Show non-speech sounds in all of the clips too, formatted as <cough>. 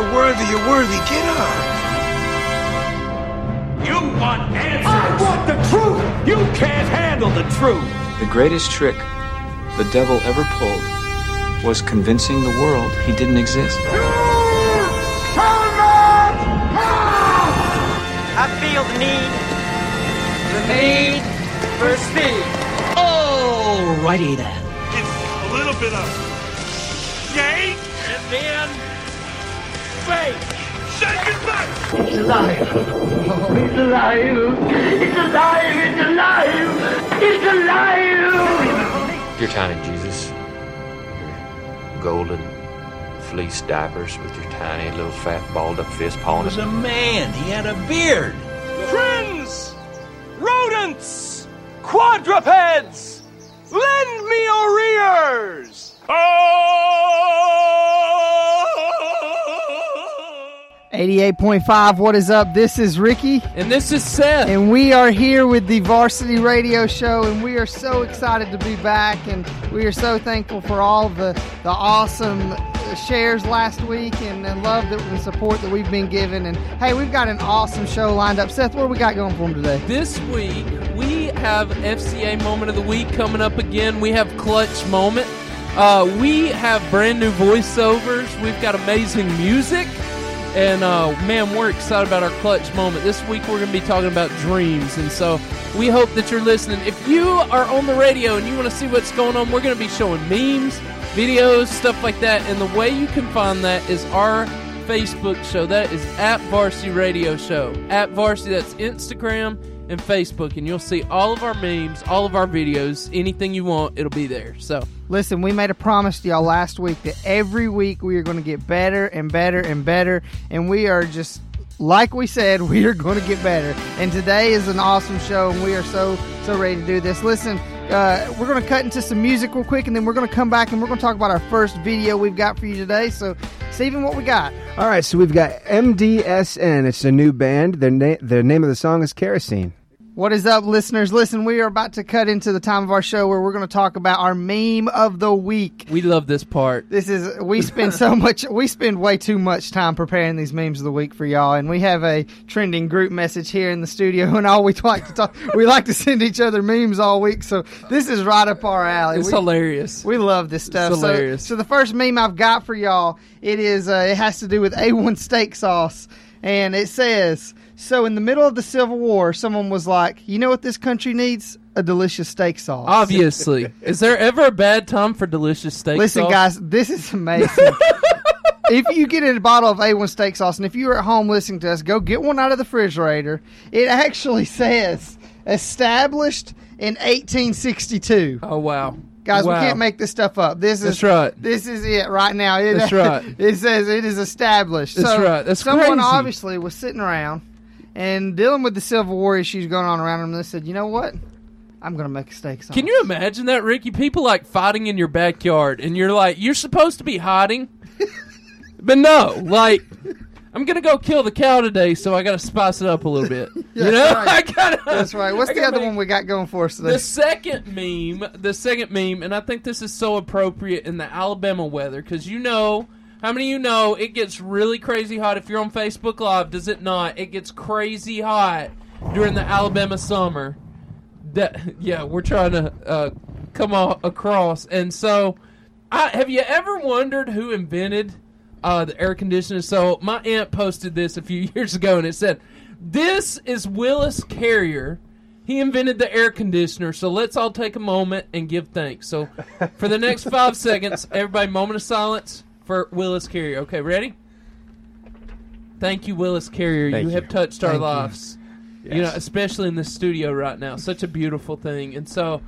We're not worthy! You're worthy, you're worthy. Get up! You want answers! I want the truth! You can't handle the truth! The greatest trick the devil ever pulled was convincing the world he didn't exist. I feel the need, the need for speed. Alrighty then. It's a little bit of gay and then fake. Shake it back! It's alive. Oh, it's alive. It's alive. It's alive. It's alive. Your tiny Jesus. Your golden fleece diapers with your tiny little fat balled up fist pawing was a man. He had a beard. Friends! Rodents! Quadrupeds! Lend me your ears! Oh! 88.5, what is up? This is Ricky, And this is Seth. and we are here with the Varsity Radio Show, and we are so excited to be back, and we are so thankful for all the, the awesome shares last week and the love that, and support that we've been given. And hey, we've got an awesome show lined up. Seth, what do we got going for them today? This week, we have FCA Moment of the Week coming up again. We have Clutch Moment. Uh, we have brand new voiceovers. We've got amazing music. And uh, man, we're excited about our Clutch Moment. This week, we're going to be talking about dreams. And so we hope that you're listening. If you are on the radio and you want to see what's going on, we're going to be showing memes, videos, stuff like that. And the way you can find that is our Facebook show. That is at Varsity Radio Show. At Varsity, that's Instagram and Facebook. And you'll see all of our memes, all of our videos, anything you want, it'll be there. So Listen, we made a promise to y'all last week that every week we are going to get better and better and better, and we are just like we said, <laughs> we are going to get better. And today is an awesome show, and we are so so ready to do this. Listen, uh, we're going to cut into some music real quick, and then we're going to come back and we're going to talk about our first video we've got for you today. So, Stephen, what we got? All right, so we've got MDSN. It's a new band. Their, na- their name of the song is Kerosene. What is up, listeners? Listen, we are about to cut into the time of our show where we're going to talk about our meme of the week. we love this part. This is we spend so <laughs> much we spend way too much time preparing these memes of the week for y'all, and we have a trending group message here in the studio, and all we like to talk we like to send each other memes all week. So this is right up our alley. It's we, hilarious. we love this stuff. It's So- hilarious. So, the first meme I've got for y'all it is uh, it has to do with A1 steak sauce, and it says. So in the middle of the Civil War, someone was like, "You know what this country needs? A delicious steak sauce." Obviously. <laughs> is there ever a bad time for delicious steak sauce? Listen, sauce? guys, this is amazing. <laughs> if you get a bottle of A1 steak sauce, and if you're at home listening to us, go get one out of the refrigerator. It actually <laughs> says established in 1862. Oh wow. Guys, Wow. we can't make this stuff up. This is That's right. This is it right now. It, That's right. It says it is established. That's so right. That's someone crazy. obviously was sitting around and dealing with the Civil War issues going on around them. They said, "You know what? I'm going to make a steak sauce." Can you imagine that, Ricky? People like fighting in your backyard, and you're like, you're supposed to be hiding, <laughs> but no, like, I'm gonna go kill the cow today, so I gotta spice it up a little bit. Yeah, <laughs> you know, that's right. <laughs> I gotta. That's right. What's I the other make- one we got going for us today? The second meme, the second meme, and I think this is so appropriate in the Alabama weather because you know how many of you know it gets really crazy hot if you're on Facebook Live. Does it not? It gets crazy hot during the Alabama summer. That <laughs> yeah, we're trying to uh, come a- across, and so I, have you ever wondered who invented uh, the air conditioner? So my aunt posted this a few <laughs> years ago, and it said, "This is Willis Carrier." He invented the air conditioner, so let's all take a moment and give thanks. So, for the next five seconds, everybody, moment of silence for Willis Carrier. Okay, ready? Thank you, Willis Carrier. Thank you you. have touched our Thank you. lives. You know, especially in the studio right now. Such a beautiful thing. And so,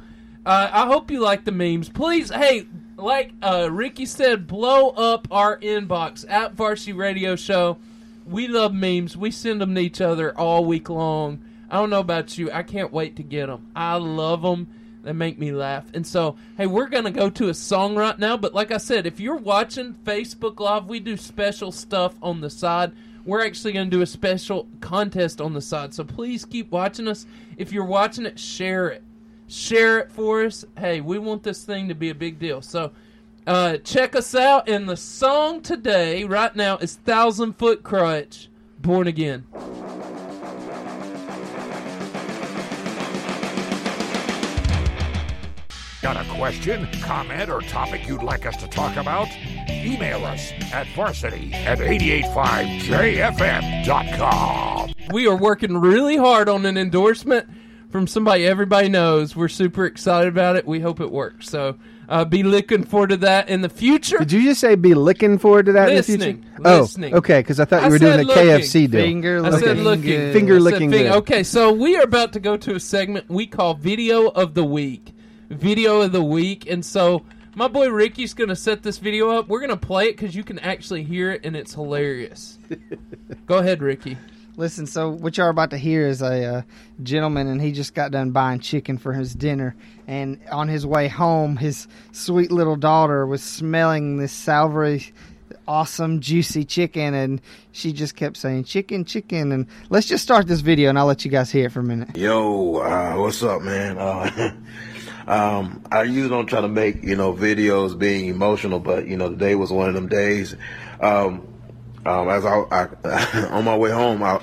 uh, I hope you like the memes. Please, hey, like uh, Ricky said, blow up our inbox at Varsity Radio Show. We love memes. We send them to each other all week long. I don't know about you. I can't wait to get them. I love them. They make me laugh. And so, hey, we're going to go to a song right now. But like I said, if you're watching Facebook Live, we do special stuff on the side. We're actually going to do a special contest on the side. So please keep watching us. If you're watching it, share it. Share it for us. Hey, we want this thing to be a big deal. So uh, check us out. And the song today, right now, is Thousand Foot Krutch, Born Again. Got a question, comment, or topic you'd like us to talk about? Email us at varsity at 885jfm.com. We are working really hard on an endorsement from somebody everybody knows. We're super excited about it. We hope it works. So uh, be looking forward to that in the future. Did you just say be looking forward to that Listening, in the future? listening. Oh, okay, because I thought I you were doing the looking. KFC deal. Finger I said looking looking. Finger I said licking fing- good. Okay, so we are about to go to a segment we call Video of the Week. Video of the Week. And so my boy Ricky's going to set this video up. We're going to play it because you can actually hear it and it's hilarious. <laughs> go ahead, Ricky. Listen, so what you're about to hear is a uh, gentleman, and he just got done buying chicken for his dinner. And on his way home, his sweet little daughter was smelling this savory, awesome, juicy chicken, and she just kept saying, Chicken, chicken. And let's just start this video, and I'll let you guys hear it for a minute. Yo, uh, what's up, man? Uh, <laughs> um, I usually don't try to make, you know, videos being emotional, but, you know, today was one of them days. Um, um, as I, I <laughs> on my way home, I,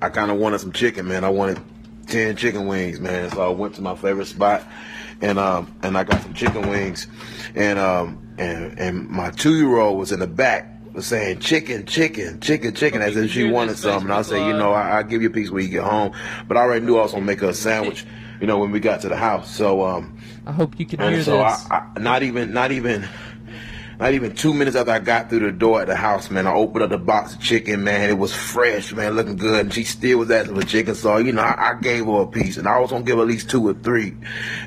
I kind of wanted some chicken, man. I wanted 10 chicken wings, man. So I went to my favorite spot and, um, and I got some chicken wings and, um, and, and my two year old was in the back was saying chicken, chicken, chicken, chicken, as if she wanted some. And I said, you know, I, I'll give you a piece when you get home. But I already knew I was going to make her a sandwich, you know, when we got to the house. So, um, I hope you can and hear so this. I, I, not even, not even, not even two minutes after I got through the door at the house, man, I opened up the box of chicken, man. It was fresh, man, looking good. And she still was asking for chicken. So, you know, I, I gave her a piece and I was going to give her at least two or three.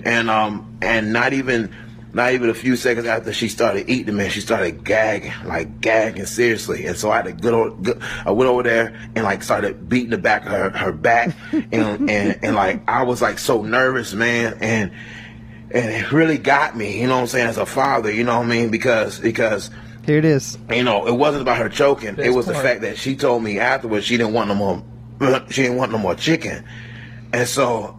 And, um, and not even, not even a few seconds after she started eating, man, she started gagging, like gagging seriously. And so I had to go, go I went over there and like started beating the back of her, her back. <laughs> and, and, and like, I was like so nervous, man. And, and it really got me, you know what I'm saying, as a father, you know what I mean? Because, because, Here it is. you know, it wasn't about her choking. It was part. the fact that she told me afterwards she didn't want no more, <laughs> she didn't want no more chicken. And so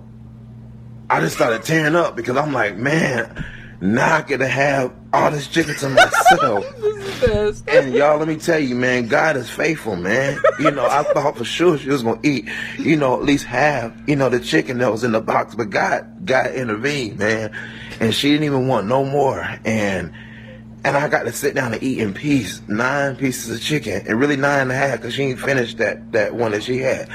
I just started tearing up because I'm like, man, now I get to have all this chicken to myself. <laughs> Best. And y'all, let me tell you, man, God is faithful, man. You know, I thought for sure she was gonna eat, you know, at least half, you know, the chicken that was in the box, but God, God intervened, man, and she didn't even want no more, and and I got to sit down and eat in peace, nine pieces of chicken, and really nine and a half because she ain't finished that that one that she had,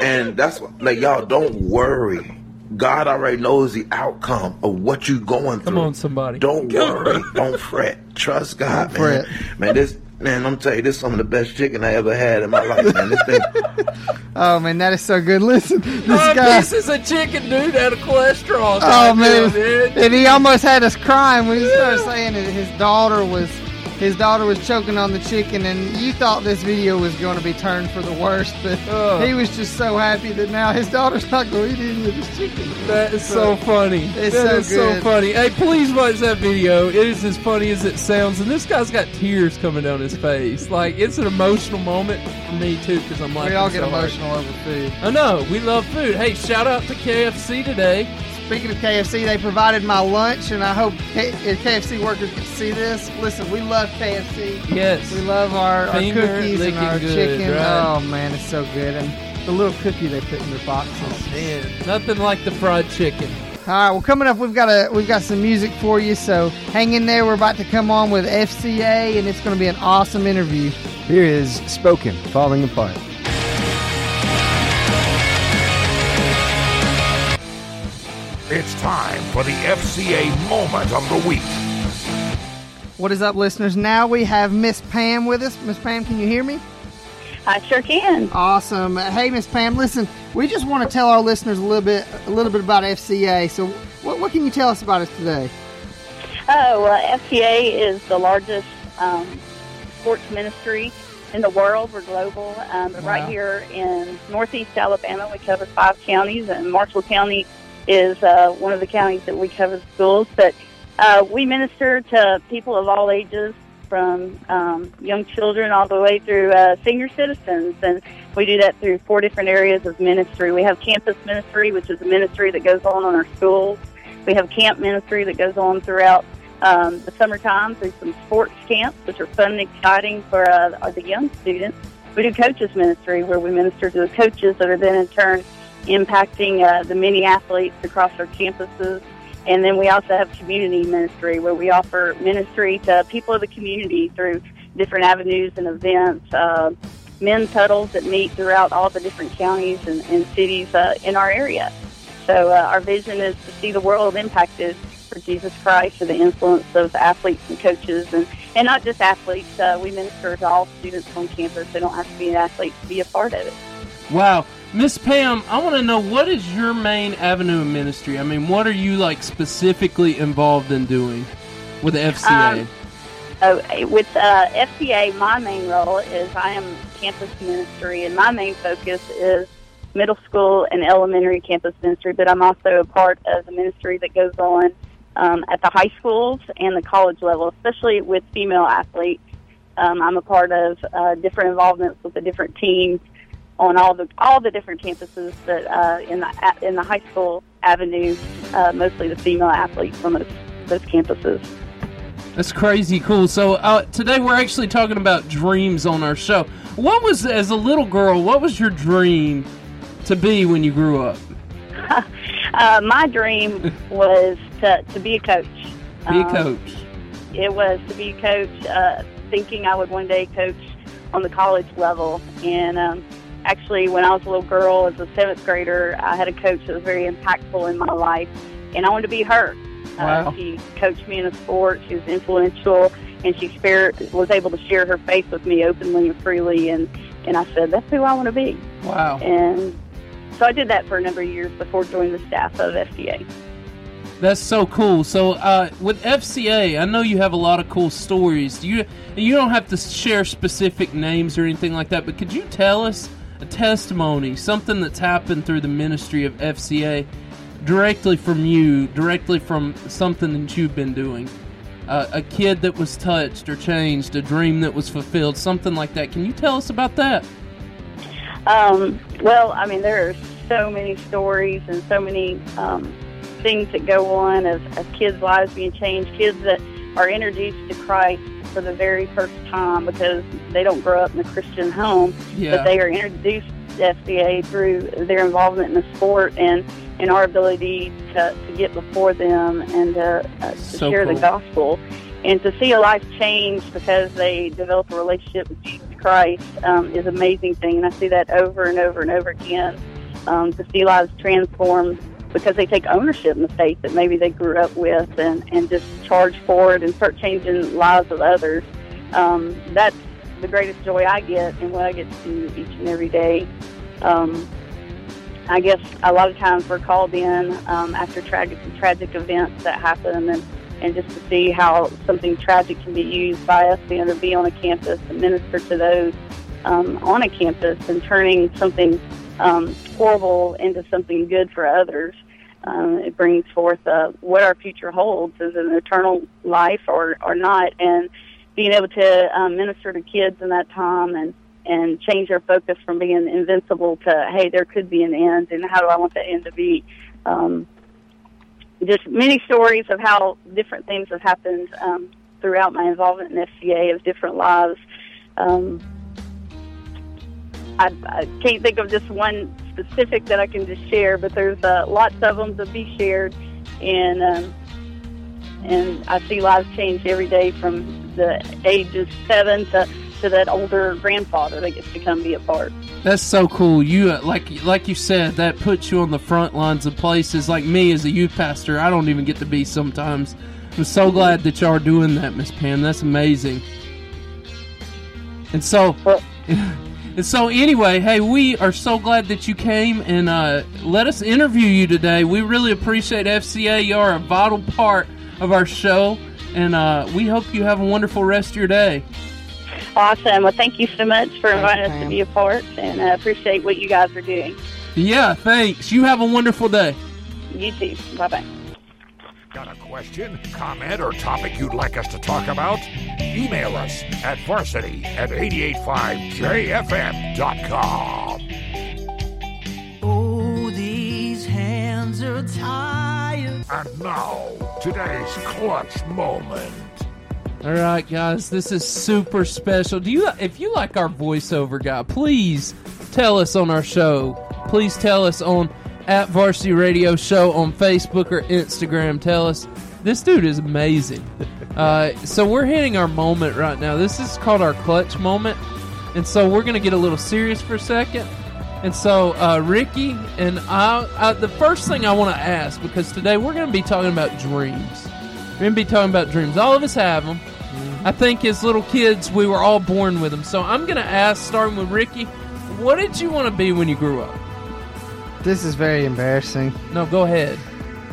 and that's what, like y'all don't worry. God already knows the outcome of what you're going through. Come on, somebody. Don't worry. Don't fret. Trust God, Don't man. fret. Man, this man, I'm telling you, this is some of the best chicken I ever had in my life, man. This thing, <laughs> Oh, man, that is so good. Listen, this Five guy. pieces of chicken, dude, out of cholesterol. Oh man. dude. and he almost had us crying when he started saying that his daughter was his daughter was choking on the chicken, and you thought this video was going to be turned for the worst, but Ugh. he was just so happy that now his daughter's not going to eat any of this chicken. That is so funny. It's That so is so funny. Hey, please watch that video. It is as funny as it sounds, and this guy's got tears coming down his face. Like it's an emotional moment for me too, because I'm like, We all get emotional over food. I know we love food. Hey, shout out to KFC today. Speaking of KFC, they provided my lunch, and I hope K- KFC workers can see this. Listen, we love KFC. Yes, We love our, our Finger cookies and licking our good, chicken. right? Oh man, it's so good. And the little cookie they put in their boxes. Oh, man, nothing like the fried chicken. All right, well, coming up, we've got a we've got some music for you. So hang in there. We're about to come on with FCA, and it's going to be an awesome interview. Here is Spoken, Falling Apart. It's time for the FCA moment of the week. What is up, listeners? Now we have Miss Pam with us. Miss Pam, can you hear me? I sure can. Awesome. Hey, Miss Pam, listen, we just want to tell our listeners a little bit a little bit about FCA. So, what, what can you tell us about us today? Oh, well, FCA is the largest um, sports ministry in the world. We're global. Um, but Wow. right here in northeast Alabama, we cover five counties, and Marshall County is uh, one of the counties that we cover schools. But uh, we minister to people of all ages, from um, young children all the way through uh, senior citizens, and we do that through four different areas of ministry. We have campus ministry, which is a ministry that goes on in our schools. We have camp ministry that goes on throughout um, the summertime through some sports camps, which are fun and exciting for uh, the young students. We do coaches ministry, where we minister to the coaches that are then in turn impacting uh, the many athletes across our campuses. And then we also have community ministry, where we offer ministry to people of the community through different avenues and events. Uh, men's huddles that meet throughout all the different counties and, and cities uh, in our area. So uh, our vision is to see the world impacted for Jesus Christ through the influence of athletes and coaches, and, and not just athletes. Uh, we minister to all students on campus. They don't have to be an athlete to be a part of it. Wow. Miss Pam, I want to know what is your main avenue of ministry? I mean, what are you like specifically involved in doing with the FCA? Um, uh, with uh, FCA, my main role is I am campus ministry, and my main focus is middle school and elementary campus ministry. But I'm also a part of the ministry that goes on um, at the high schools and the college level, especially with female athletes. Um, I'm a part of uh, different involvements with the different teams on all the all the different campuses that uh, in the in the high school avenue, uh, mostly the female athletes on those those campuses. That's crazy cool. So uh, today we're actually talking about dreams on our show. What was, as a little girl, what was your dream to be when you grew up? <laughs> uh, my dream <laughs> was to, to be a coach. Be a Um, coach. It was to be a coach, uh, thinking I would one day coach on the college level. And um, actually, when I was a little girl, as a seventh grader, I had a coach that was very impactful in my life, and I wanted to be her. Wow. Uh, she coached me in a sport. She was influential, and she spare, was able to share her faith with me openly and freely. And and I said, that's who I want to be. Wow. And so I did that for a number of years before joining the staff of FCA. That's so cool. So uh, with FCA, I know you have a lot of cool stories. Do you you don't have to share specific names or anything like that, but could you tell us a testimony, something that's happened through the ministry of FCA, directly from you, directly from something that you've been doing? Uh, a kid that was touched or changed, a dream that was fulfilled, something like that. Can you tell us about that? Um, well, I mean, there are so many stories and so many um, things that go on of, of kids' lives being changed, kids that are introduced to Christ for the very first time because they don't grow up in a Christian home, Yeah. but they are introduced to FCA through their involvement in the sport and, and our ability to, to get before them and uh, uh, to So share the gospel. And to see a life change because they develop a relationship with Jesus Christ um, is an amazing thing. And I see that over and over and over again. Um, to see lives transformed because they take ownership in the faith that maybe they grew up with and, and just charge forward and start changing lives of others. Um, that's the greatest joy I get and what I get to do each and every day. Um, I guess a lot of times we're called in um, after tragic tragic events that happen, and and just to see how something tragic can be used by us being to be on a campus and minister to those um, on a campus and turning something um, horrible into something good for others. Um, it brings forth uh, what our future holds as an eternal life or, or not, and being able to um, minister to kids in that time and and change their focus from being invincible to hey, there could be an end, and how do I want that end to be? Um, just many stories of how different things have happened um, throughout my involvement in FCA of different lives. Um, I, I can't think of just one specific that I can just share, but there's uh, lots of them to be shared, and um, and I see lives change every day from the age of seven to to that older grandfather that gets to come be a part. That's so cool. You uh, like like you said that puts you on the front lines of places. Like me as a youth pastor, I don't even get to be sometimes. I'm so glad that y'all are doing that, Miss Pam. That's amazing. And so, <laughs> and so anyway, hey, we are so glad that you came and uh, let us interview you today. We really appreciate FCA. You are a vital part of our show, and uh, we hope you have a wonderful rest of your day. Awesome. Well, thank you so much for inviting us to be a part, and I appreciate what you guys are doing. Yeah, thanks. You have a wonderful day. You too. Bye bye. Got a question, comment, or topic you'd like us to talk about? Email us at varsity at 885jfm.com. Oh, these hands are tired. And now, today's clutch moment. All right, guys, this is super special. Do you, if you like our voiceover guy, please tell us on our show. Please tell us on at Varsity Radio Show on Facebook or Instagram. Tell us this dude is amazing. Uh, so we're hitting our moment right now. This is called our clutch moment, and so we're gonna get a little serious for a second. And so, uh, Ricky and I, I, the first thing I want to ask because today we're going to be talking about dreams. We're going to be talking about dreams. All of us have them. I think as little kids, we were all born with them. So I'm going to ask, starting with Ricky, what did you want to be when you grew up? This is very embarrassing. No, go ahead.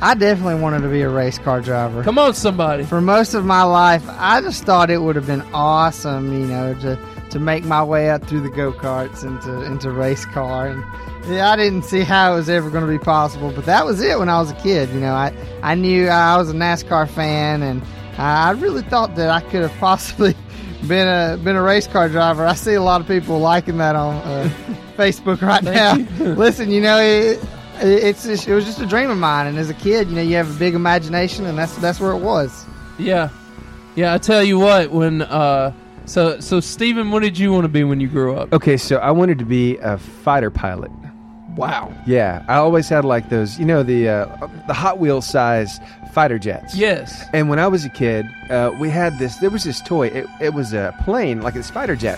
I definitely wanted to be a race car driver. Come on, somebody. For most of my life, I just thought it would have been awesome, you know, to to make my way up through the go karts into into race car. And yeah, I didn't see how it was ever going to be possible, but that was it when I was a kid. You know, I I knew I was a NASCAR fan, and I really thought that I could have possibly been a been a race car driver. I see a lot of people liking that on uh, <laughs> Facebook right now. <laughs> Listen, you know, it, it's just, it was just a dream of mine, and as a kid, you know, you have a big imagination, and that's that's where it was. Yeah, yeah. I tell you what, when uh, so so Stephen, what did you want to be when you grew up? Okay, so I wanted to be a fighter pilot. Wow. Yeah, I always had like those, you know, the uh, the Hot Wheels size fighter jets. Yes. And when I was a kid, uh, we had this. There was this toy. It, it was a plane, like a spider jet,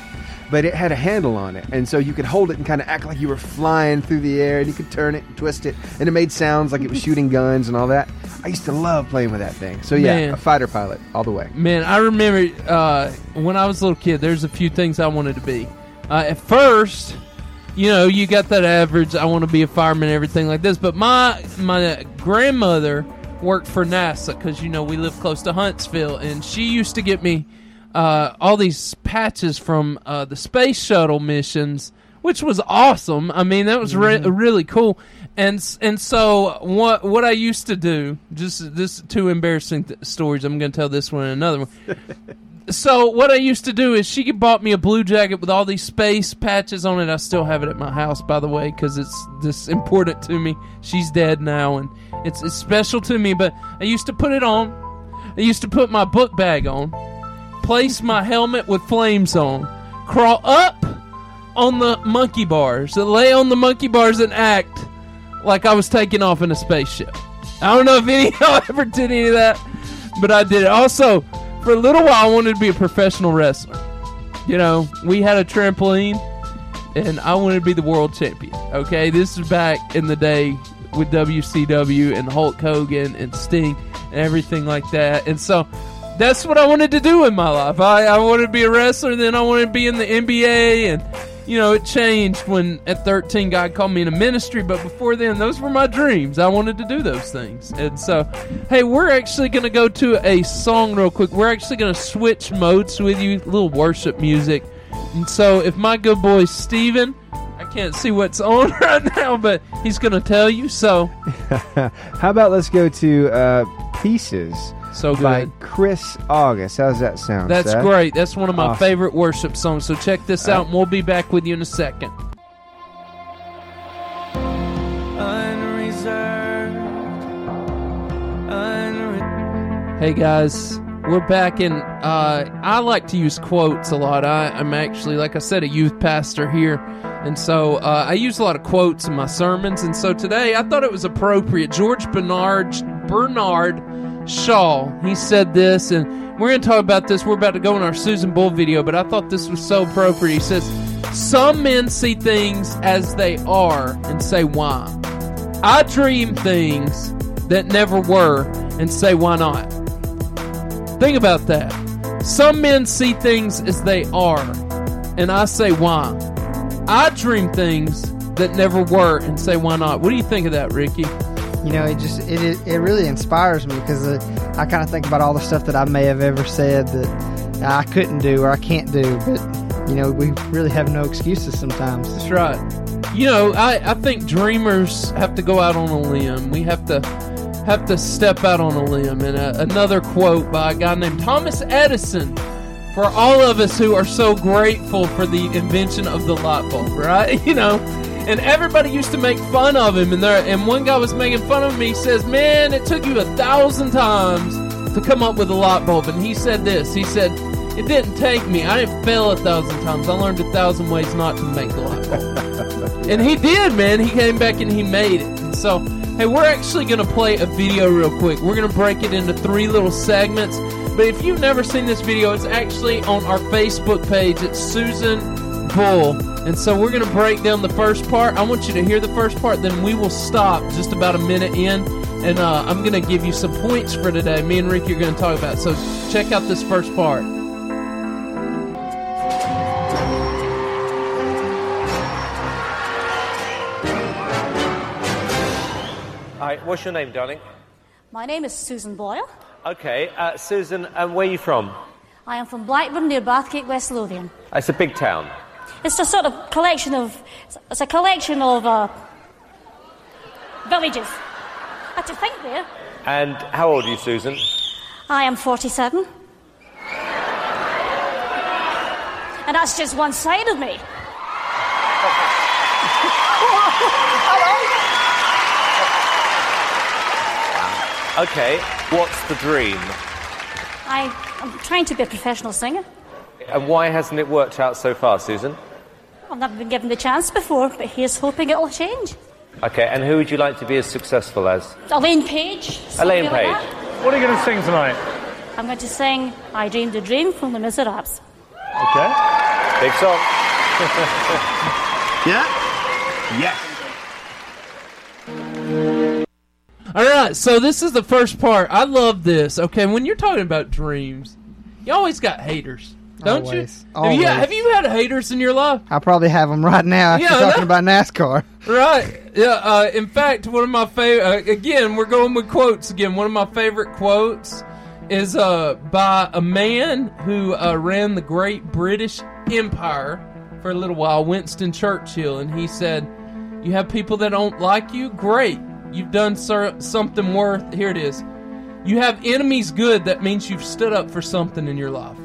but it had a handle on it, and so you could hold it and kind of act like you were flying through the air, and you could turn it, and twist it, and it made sounds like it was <laughs> shooting guns and all that. I used to love playing with that thing. So yeah, Man. a fighter pilot all the way. Man, I remember uh, when I was a little kid. There's a few things I wanted to be. Uh, at first, you know, you got that average. I want to be a fireman, and everything like this. But my my grandmother worked for NASA because you know we live close to Huntsville, and she used to get me uh, all these patches from uh, the space shuttle missions, which was awesome. I mean, that was re- really cool. And and so what what I used to do, just this two embarrassing th- stories. I'm going to tell this one and another one. <laughs> so what I used to do is she bought me a blue jacket with all these space patches on it. I still have it at my house, by the way, because it's this important to me. She's dead now, and it's it's special to me. But I used to put it on. I used to put my book bag on, place my helmet with flames on, crawl up on the monkey bars, lay on the monkey bars, and act like I was taking off in a spaceship. I don't know if any of y'all <laughs> ever did any of that, but I did it. Also, for a little while, I wanted to be a professional wrestler. You know, we had a trampoline, and I wanted to be the world champion. Okay, this is back in the day with WCW and Hulk Hogan and Sting and everything like that. And so that's what I wanted to do in my life. I, I wanted to be a wrestler, then I wanted to be in the NBA, and you know, it changed when at 13 God called me into ministry, but before then, those were my dreams. I wanted to do those things. And so, hey, we're actually going to go to a song real quick. We're actually going to switch modes with you, little worship music. And so, if my good boy Steven, I can't see what's <laughs> on right now, but he's going to tell you. So, <laughs> How about let's go to uh, Pieces so good. by. Chris August. How's that sound? That's Seth? great. That's one of my Awesome. favorite worship songs. So, check this out, and we'll be back with you in a second. Unreserved. Unre- Hey guys, we're back in. Uh, I like to use quotes a lot. I, I'm actually, like I said, a youth pastor here, and so uh, I use a lot of quotes in my sermons. And so today, I thought it was appropriate. George Bernard Bernard Shaw, he said this, and we're going to talk about this. We're about to go in our Susan Boyle video, but I thought this was so appropriate. He says, "Some men see things as they are and say why. I dream things that never were and say why not." Think about that. Some men see things as they are, and I say why. I dream things that never were and say why not. What do you think of that, Ricky? You know, it just it it, it really inspires me because uh, I kind of think about all the stuff that I may have ever said that I couldn't do or I can't do, but you know, we really have no excuses sometimes. That's right. You know, I, I think dreamers have to go out on a limb. We have to have to step out on a limb. And uh, another quote by a guy named Thomas Edison for all of us who are so grateful for the invention of the light bulb, right? <laughs> You know, and everybody used to make fun of him, and there, and one guy was making fun of me. He says, "Man, it took you a thousand times to come up with a light bulb," and he said this. He said, "It didn't take me. I didn't fail a thousand times. I learned a thousand ways not to make the light bulb." <laughs> and he did, man. He came back and he made it. And so, hey, we're actually going to play a video real quick. We're going to break it into three little segments. But if you've never seen this video, it's actually on our Facebook page. It's Susan Boyle. And so we're going to break down the first part. I want you to hear the first part, then we will stop just about a minute in. And uh, I'm going to give you some points for today. Me and Ricky are going to talk about. It. So check out this first part. Hi, what's your name, darling? My name is Susan Boyle. Okay, uh, Susan, and where are you from? I am from Blackburn near Bathgate, West Lothian. It's a big town. It's a sort of collection of. It's a collection of uh, villages. I had to think there. And how old are you, Susan? I am 47. And that's just one side of me. <laughs> Okay, what's the dream? I, I'm trying to be a professional singer. And why hasn't it worked out so far, Susan? I've never been given the chance before, but here's hoping it'll change. Okay, and who would you like to be as successful as? Elaine Paige. Elaine Paige. that. What are you going to sing tonight? I'm going to sing I Dreamed a Dream from the Miserables. Okay. Big song. <laughs> yeah? Yes. All right, so this is the first part. I love this. Okay, when you're talking about dreams, you always got haters, don't Always. you? Have you? Have you had haters in your life? I probably have them right now after Yeah, talking about NASCAR. Right. Yeah. Uh, in fact, one of my favorite. Uh, again, we're going with quotes again. One of my favorite quotes is uh, by a man who uh, ran the Great British Empire for a little while, Winston Churchill, and he said, "You have people that don't like you. Great. You've done sir- something worth. Here it is. You have enemies. Good. That means you've stood up for something in your life.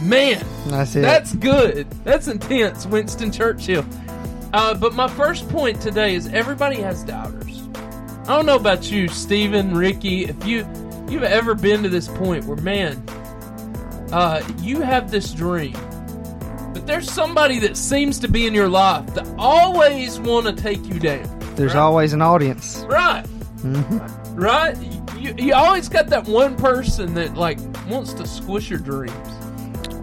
Man, That's it. that's good. That's intense, Winston Churchill. Uh, but my first point today is everybody has doubters. I don't know about you, Steven, Ricky, if you you've ever been to this point where man, uh, you have this dream, but there's somebody that seems to be in your life that always want to take you down. There's always an audience. Right, Mhm. right. You, you always got that one person that like wants to squish your dreams.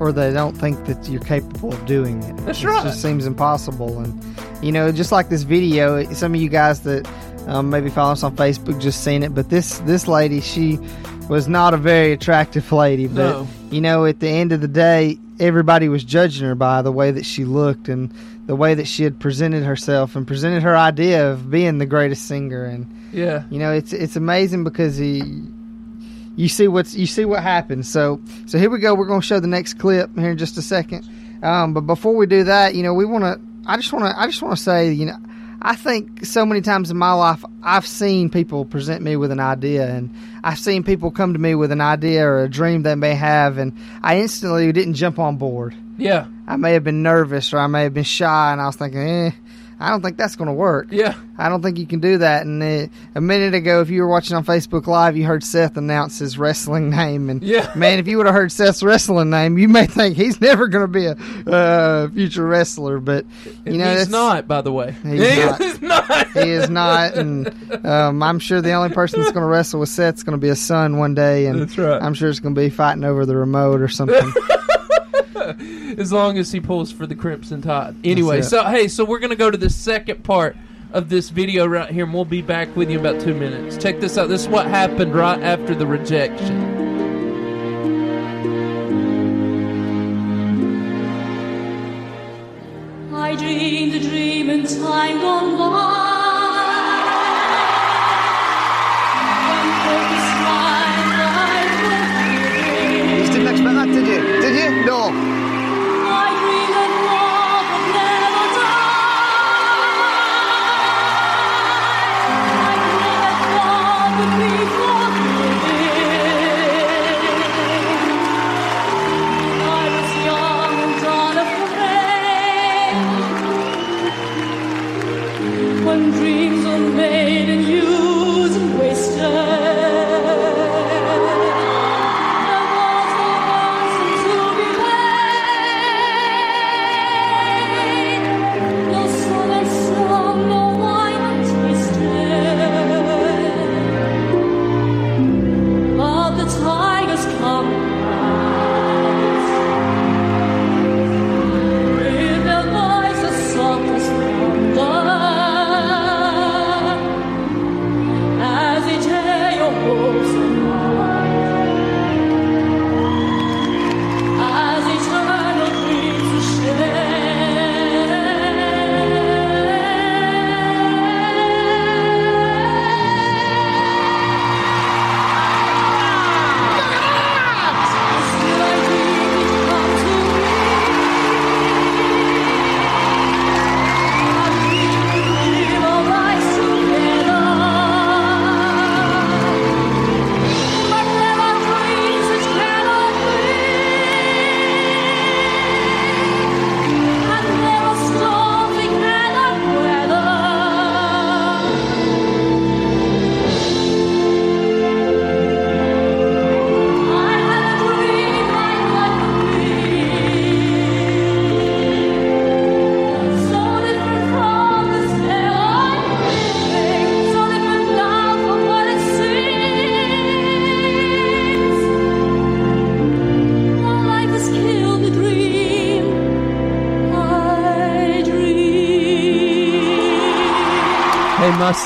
Or they don't think that you're capable of doing it. That's it right. just seems impossible. And, you know, just like this video, some of you guys that um, maybe follow us on Facebook just seen it, but this, this lady, she was not a very attractive lady. But, No. you know, at the end of the day, everybody was judging her by the way that she looked and the way that she had presented herself and presented her idea of being the greatest singer. And, Yeah. you know, it's it's amazing because he, you see what's you see what happens. So so here we go. We're going to show the next clip here in just a second. Um, but before we do that, you know, we want to. I just want to. I just want to say, you know, I think so many times in my life I've seen people present me with an idea, and I've seen people come to me with an idea or a dream they may have, and I instantly didn't jump on board. Yeah. I may have been nervous or I may have been shy, and I was thinking, eh, I don't think that's going to work. Yeah. I don't think you can do that. And uh, a minute ago, if you were watching on Facebook Live, you heard Seth announce his wrestling name. And Yeah. <laughs> man, if you would have heard Seth's wrestling name, you may think he's never going to be a uh, future wrestler. But you know, he's not, by the way. He's not. he is not, and um, I'm sure the only person that's going to wrestle with Seth's going to be a son one day, and That's right. I'm sure it's going to be fighting over the remote or something. <laughs> <laughs> as long as he pulls for the Crimson Tide. Anyway, so hey, so we're gonna go to the second part of this video right here, and we'll be back with you in about two minutes. Check this out. This is what happened right after the rejection. I dreamed a dream in time gone by. You didn't expect that, did you? Did you? No.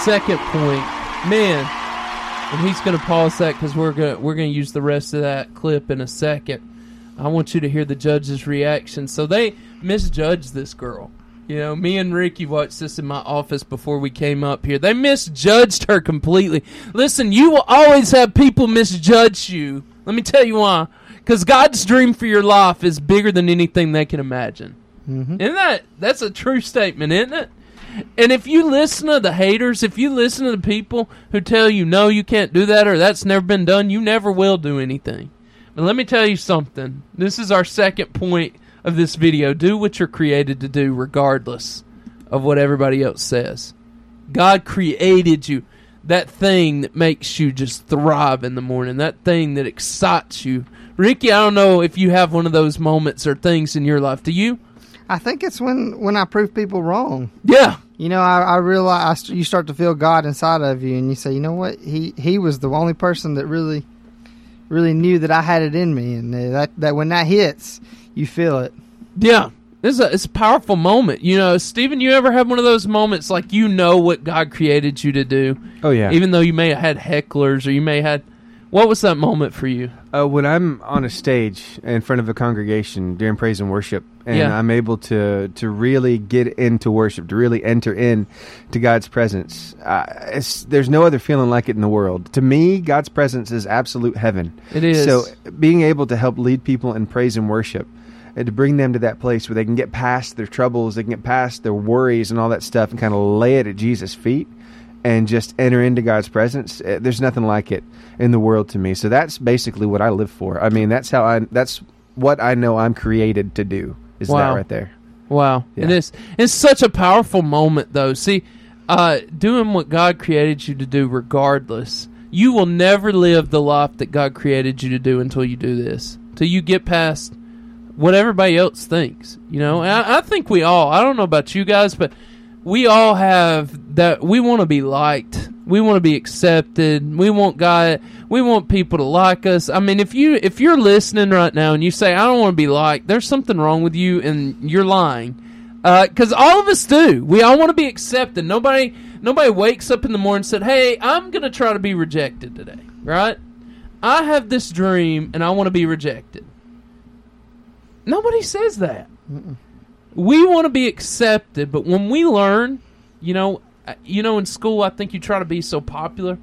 Second point, man, and he's going to pause that because we're going we're going to use the rest of that clip in a second. I want you to hear the judge's reaction. So they misjudged this girl. You know, me and Ricky watched this in my office before we came up here. They misjudged her completely. Listen, you will always have people misjudge you. Let me tell you why. Because God's dream for your life is bigger than anything they can imagine. Mhm. Isn't that that's a true statement, isn't it? And if you listen to the haters, if you listen to the people who tell you no, you can't do that or that's never been done, you never will do anything. But let me tell you something. This is our second point of this video. Do what you're created to do regardless of what everybody else says. God created you. That thing that makes you just thrive in the morning. That thing that excites you. Ricky, I don't know if you have one of those moments or things in your life. Do you? I think it's when when I prove people wrong. Yeah. You know, I, I realize I you start to feel God inside of you, and you say, you know what? He he was the only person that really, really knew that I had it in me, and uh, that that when that hits, you feel it. Yeah. It's a, it's a powerful moment. You know, Stephen, you ever have one of those moments like you know what God created you to do? Oh, yeah. Even though you may have had hecklers or you may have had. What was that moment for you? Uh, when I'm on a stage in front of a congregation during praise and worship, and Yeah. I'm able to to really get into worship, to really enter in to God's presence, uh, it's, there's no other feeling like it in the world. To me, God's presence is absolute heaven. It is. So being able to help lead people in praise and worship. And to bring them to that place where they can get past their troubles, they can get past their worries and all that stuff, and kind of lay it at Jesus' feet, and just enter into God's presence. uh, There's nothing like it in the world to me. So that's basically what I live for. I mean, that's how I. That's what I know I'm created to do. Is Wow. that right there? Wow. It Yeah. is. It's such a powerful moment, though. See, uh, doing what God created you to do, regardless, you will never live the life that God created you to do until you do this. Till you get past what everybody else thinks. You know, and I, I think we all. I don't know about you guys, but we all have that. We want to be liked. We want to be accepted. We want God. We want people to like us. I mean, if you if you're listening right now and you say I don't want to be liked, there's something wrong with you, and you're lying. Uh, because all of us do. We all want to be accepted. Nobody nobody wakes up in the morning and said, "Hey, I'm gonna try to be rejected today." Right? I have this dream and I want to be rejected. Nobody says that. We want to be accepted, but when we learn, you know, uh, you know, in school, I think you try to be so popular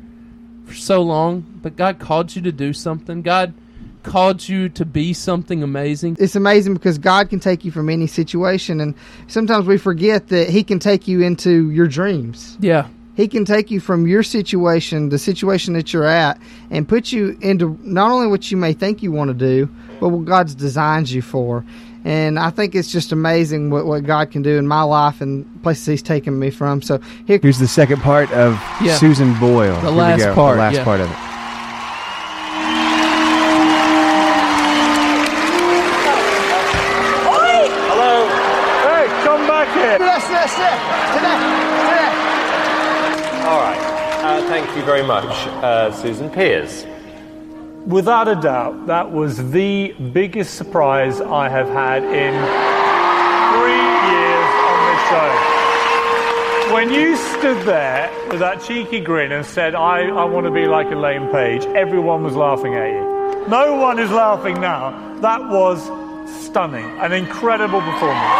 for so long, but God called you to do something. God called you to be something amazing. It's amazing because God can take you from any situation, and sometimes we forget that He can take you into your dreams. Yeah. He can take you from your situation, the situation that you're at, and put you into not only what you may think you want to do, but what God's designed you for. And I think it's just amazing what, what God can do in my life and places He's taken me from. So here, Here's the second part of Yeah. Susan Boyle. The Here last part, The last yeah. part of it. Hello. Hey, come back here. Yes, yes, yes. Today, All right. Uh, thank you very much, uh, Susan Piers. Without a doubt, that was the biggest surprise I have had in three years on this show. When you stood there with that cheeky grin and said, I, I want to be like Elaine Paige, everyone was laughing at you. No one is laughing now. That was stunning, an incredible performance.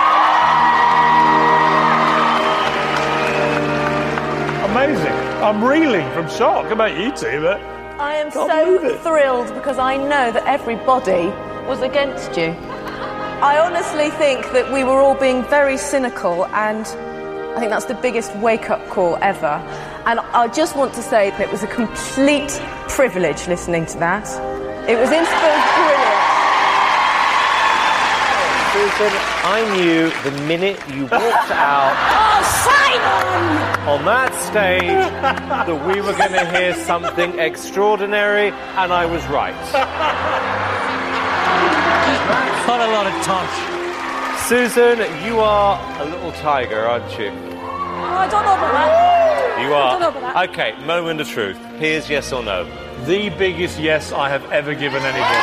Amazing. I'm reeling from shock about you two, but I am Can't so thrilled because I know that everybody was against you. I honestly think that we were all being very cynical, and I think that's the biggest wake up call ever. And I just want to say that it was a complete privilege listening to that. It was instant brilliant. Susan, I knew the minute you walked out Oh, Simon! On that stage that we were going to hear something extraordinary, and I was right. Not a lot of touch. Susan, you are a little tiger, aren't you? Oh, I don't know about that. You I don't know are. about that. Okay, moment of truth. Here's yes or no. the biggest yes I have ever given anybody.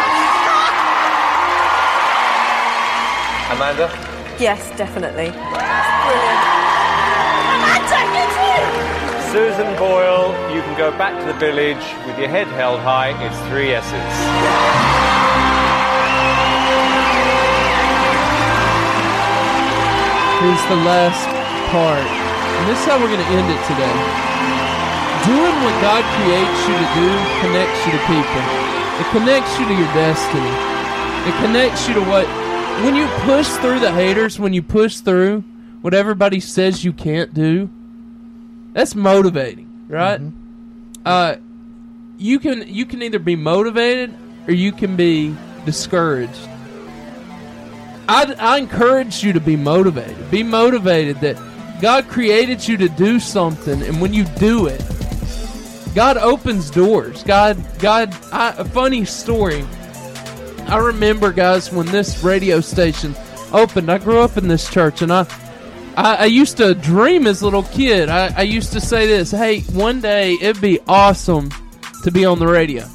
Amanda? Yes, definitely. Brilliant. Susan Boyle, you can go back to the village with your head held high. It's three S's. Here's the last part. And this is how we're going to end it today. Doing what God creates you to do connects you to people. It connects you to your destiny. It connects you to what. When you push through the haters, when you push through what everybody says you can't do, that's motivating, right? Uh, you can you can either be motivated or you can be discouraged. I, I encourage you to be motivated. Be motivated that God created you to do something, and when you do it, God opens doors. God, God. I, a funny story. I remember, guys, when this radio station opened. I grew up in this church, and I, I, I used to dream as a little kid. I, I used to say this: "Hey, one day it'd be awesome to be on the radio."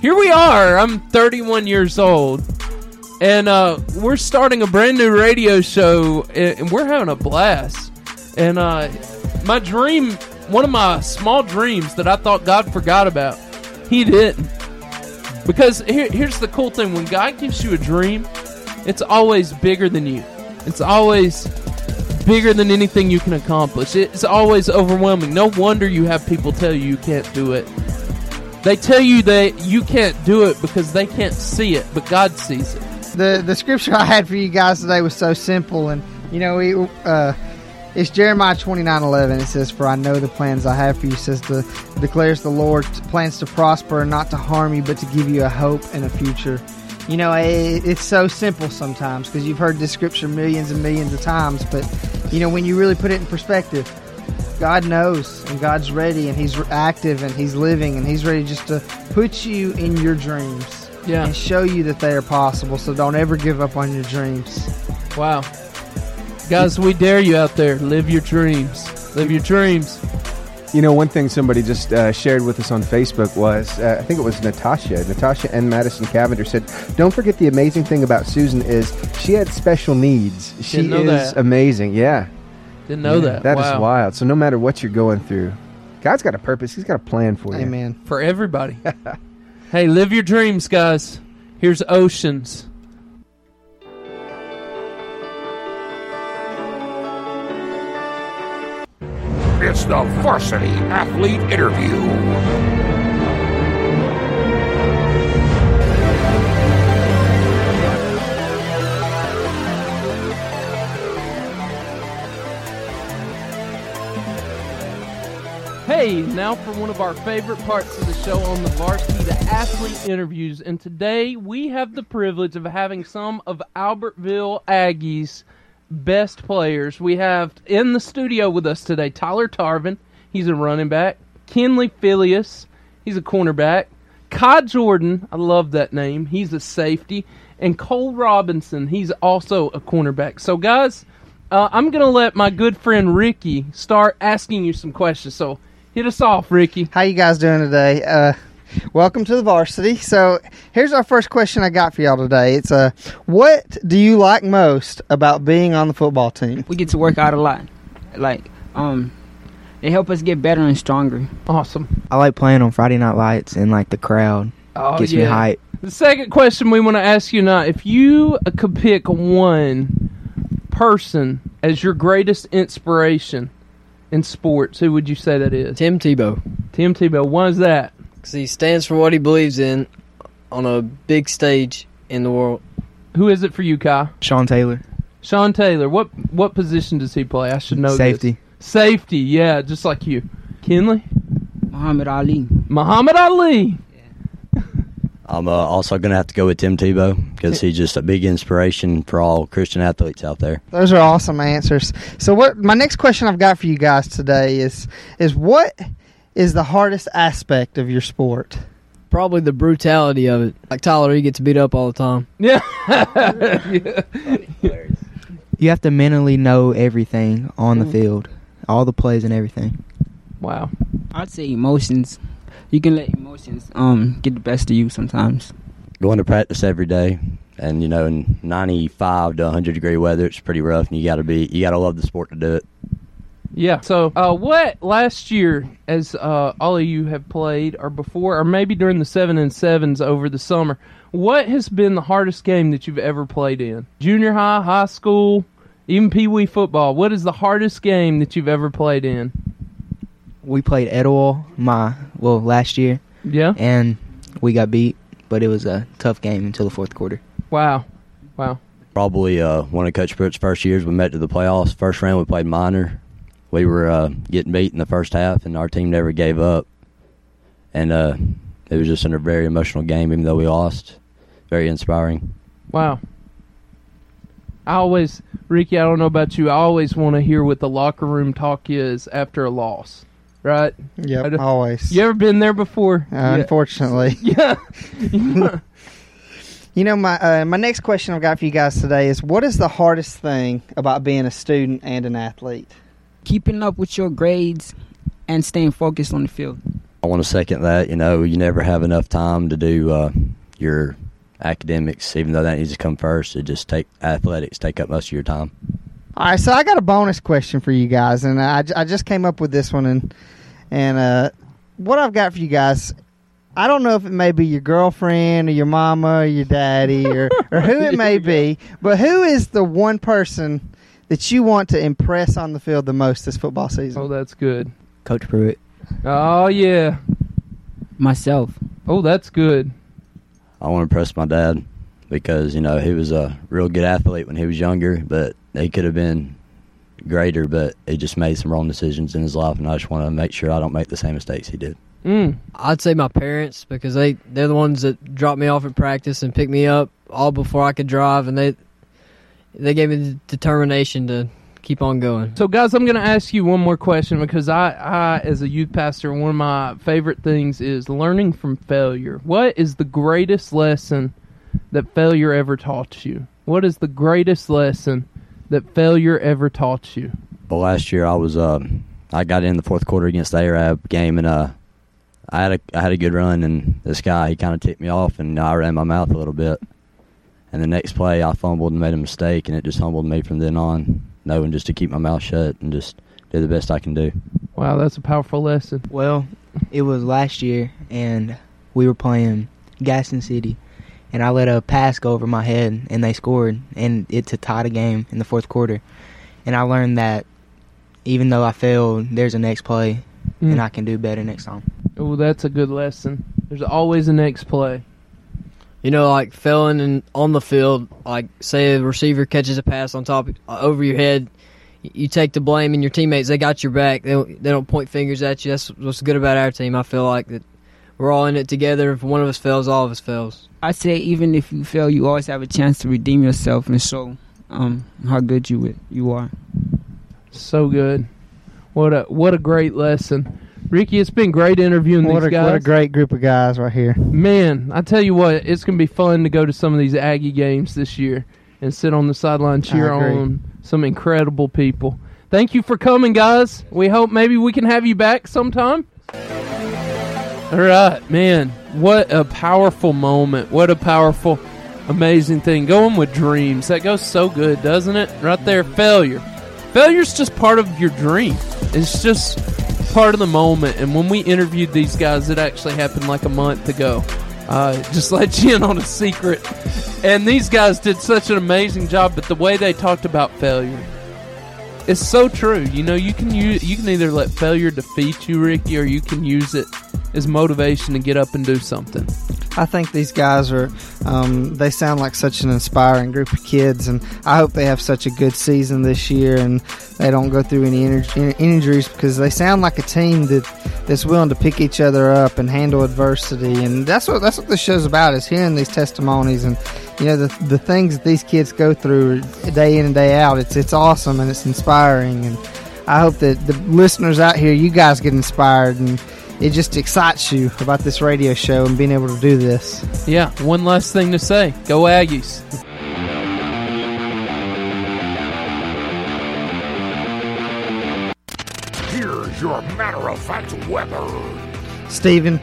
Here we are. I'm 31 years old and uh, we're starting a brand new radio show, and we're having a blast. And uh, my dream, one of my small dreams that I thought God forgot about, He didn't. Because here, here's the cool thing: when God gives you a dream, it's always bigger than you. It's always bigger than anything you can accomplish. It's always overwhelming. No wonder you have people tell you you can't do it. They tell you that you can't do it because they can't see it, but God sees it. The the scripture <laughs> I had for you guys today was so simple, and you know, we, uh, it's Jeremiah twenty nine eleven. It says, "For I know the plans I have for you," says the declares the Lord, plans to prosper and not to harm you, but to give you a hope and a future. You know, it, it's so simple sometimes because you've heard this scripture millions and millions of times, but you know, when you really put it in perspective, God knows and God's ready and He's active and He's living and He's ready just to put you in your dreams. Yeah. And show you that they are possible. So don't ever give up on your dreams. Wow. Guys, we dare you out there. Live your dreams. Live your dreams. You know, one thing somebody just uh, shared with us on Facebook was uh, I think it was Natasha. Natasha and Madison Cavender said, "Don't forget the amazing thing about Susan is she had special needs. She is that. amazing. Yeah, Didn't know Yeah, that. That is Wow. wild. So no matter what you're going through, God's got a purpose. He's got a plan for you. Amen. <laughs> For everybody. hey, live your dreams, guys. Here's Oceans. It's the Varsity Athlete Interview. Hey, now for one of our favorite parts of the show on the varsity, the athlete interviews. And today we have the privilege of having some of Albertville Aggies' best players. We have in the studio with us today Tyler Tarvin, he's a running back. Kenley Phileas, he's a cornerback. Kai Jordan, I love that name, he's a safety. And Cole Robinson, he's also a cornerback. So, guys, uh, I'm going to let my good friend Ricky start asking you some questions. So, hit us off, Ricky. How you guys doing today? Uh, welcome to the varsity. So here's our first question I got for y'all today. It's uh, what do you like most about being on the football team? We get to work out a lot. Like, um, they help us get better and stronger. Awesome. I like playing on Friday Night Lights and like the crowd Oh, gets me yeah. hype. The second question we want to ask you now if you uh, could pick one person as your greatest inspiration in sports, who would you say that is? Tim Tebow. Tim Tebow. Why is that? Because he stands for what he believes in on a big stage in the world. Who is it for you, Kai? Sean Taylor. Sean Taylor. What what position does he play? I should know. this. Safety. Safety. Yeah, just like you. Kinley. Muhammad Ali. Muhammad Ali. I'm uh, also going to have to go with Tim Tebow because he's just a big inspiration for all Christian athletes out there. Those are awesome answers. So what my next question I've got for you guys today is is what is the hardest aspect of your sport? Probably the brutality of it. Like Tyler, he gets beat up all the time. <laughs> Yeah. You have to mentally know everything on the Mm. field, all the plays and everything. Wow. I'd say emotions. You can let emotions um get the best of you sometimes. Going to practice every day, and you know, in 95 to 100 degree weather, it's pretty rough, and you got to be, you got to love the sport to do it. Yeah. So, uh, what last year, as uh, all of you have played, or before, or maybe during the seven and sevens over the summer, what has been the hardest game that you've ever played in? Junior high, high school, even pee wee football. What is the hardest game that you've ever played in? We played Etowah my well last year. Yeah. And we got beat, but it was a tough game until the fourth quarter. Wow. Wow. Probably uh, one of Coach Pruitt's first years we met to the playoffs. First round we played minor. We were uh, getting beat in the first half, and our team never gave up. And uh, it was just in a very emotional game, even though we lost. Very inspiring. Wow. I always, Ricky, I don't know about you. I always want to hear what the locker room talk is after a loss, right? Yep, I always. You ever been there before? Uh, Unfortunately. <laughs> Yeah. <laughs> You know, my uh, my next question I've got for you guys today is: What is the hardest thing about being a student and an athlete? Keeping up with your grades and staying focused on the field. I want to second that. You know, you never have enough time to do uh, your academics, even though that needs to come first. It just take athletics take up most of your time. All right, so I got a bonus question for you guys, and I, I just came up with this one, and and uh, what I've got for you guys, I don't know if it may be your girlfriend or your mama or your daddy or or who it may be, but who is the one person that you want to impress on the field the most this football season? Oh, that's good. Coach Pruitt. Oh yeah. Myself. Oh, that's good. I want to impress my dad because you know he was a real good athlete when he was younger, but he could have been greater, but he just made some wrong decisions in his life, and I just want to make sure I don't make the same mistakes he did. Mm. I'd say my parents because they they're the ones that dropped me off at practice and picked me up all before I could drive, and they they gave me the determination to keep on going. So, guys, I'm going to ask you one more question because I, I, as a youth pastor, one of my favorite things is learning from failure. What is the greatest lesson that failure ever taught you? What is the greatest lesson that failure ever taught you? Well, last year I was uh, I got in the fourth quarter against the Arab game, and uh, I had a I had a good run, and this guy he kind of tipped me off, and I ran my mouth a little bit. And the next play, I fumbled and made a mistake, and it just humbled me from then on, knowing just to keep my mouth shut and just do the best I can do. Wow, that's a powerful lesson. Well, it was last year, and we were playing Gadsden City, and I let a pass go over my head, and they scored, and it to tie the game in the fourth quarter. And I learned that even though I failed, there's a next play, Mm. and I can do better next time. Oh, that's a good lesson. There's always a next play. You know, like failing and on the field, like say a receiver catches a pass on top uh, over your head, you take the blame, and your teammates they got your back. They don't, they don't point fingers at you. That's what's good about our team. I feel like that we're all in it together. If one of us fails, all of us fails. I say even if you fail, you always have a chance to redeem yourself and show um, how good you you are. So good. What a what a great lesson. Ricky, it's been great interviewing What these a, guys. what a great group of guys right here. Man, I tell you what, it's gonna be fun to go to some of these Aggie games this year and sit on the sideline cheer on some incredible people. Thank you for coming, guys. We hope maybe we can have you back sometime. All right, man. What a powerful moment. What a powerful, amazing thing. Going with dreams. That goes so good, doesn't it? Right there, failure. Failure's just part of your dream. It's just part of the moment. And when we interviewed these guys, it actually happened like a month ago. Uh, just <laughs> let you in on a secret. And these guys did such an amazing job, but the way they talked about failure, it's so true. You know, you can use you can either let failure defeat you, Ricky, or you can use it as motivation to get up and do something. I think these guys are, um, they sound like such an inspiring group of kids, and I hope they have such a good season this year and they don't go through any inj- injuries because they sound like a team that that's willing to pick each other up and handle adversity, and that's what that's what this show's about is hearing these testimonies and you know the the things that these kids go through day in and day out. It's it's awesome and it's inspiring, and I hope that the listeners out here, you guys get inspired and it just excites you about this radio show and being able to do this. Yeah, one last thing to say. Go Aggies. Here's your matter of fact weather. Stephen,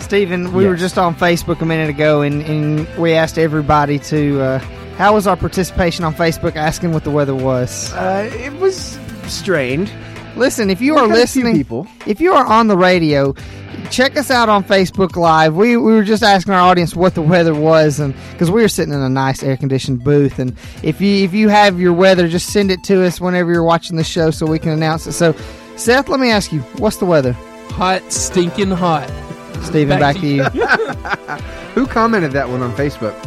Stephen, we were just on Facebook a minute ago and, and we asked everybody to. Uh, how was our participation on Facebook asking what the weather was? Uh, it was strained. Listen, if you We've are had a few listening, people. if you are on the radio, check us out on Facebook Live. We we were just asking our audience what the weather was, and because we were sitting in a nice air conditioned booth, and if you if you have your weather, just send it to us whenever you're watching the show, so we can announce it. So, Seth, let me ask you, what's the weather? Hot, stinking hot. Steven, back, to you. <laughs> Who commented that one on Facebook?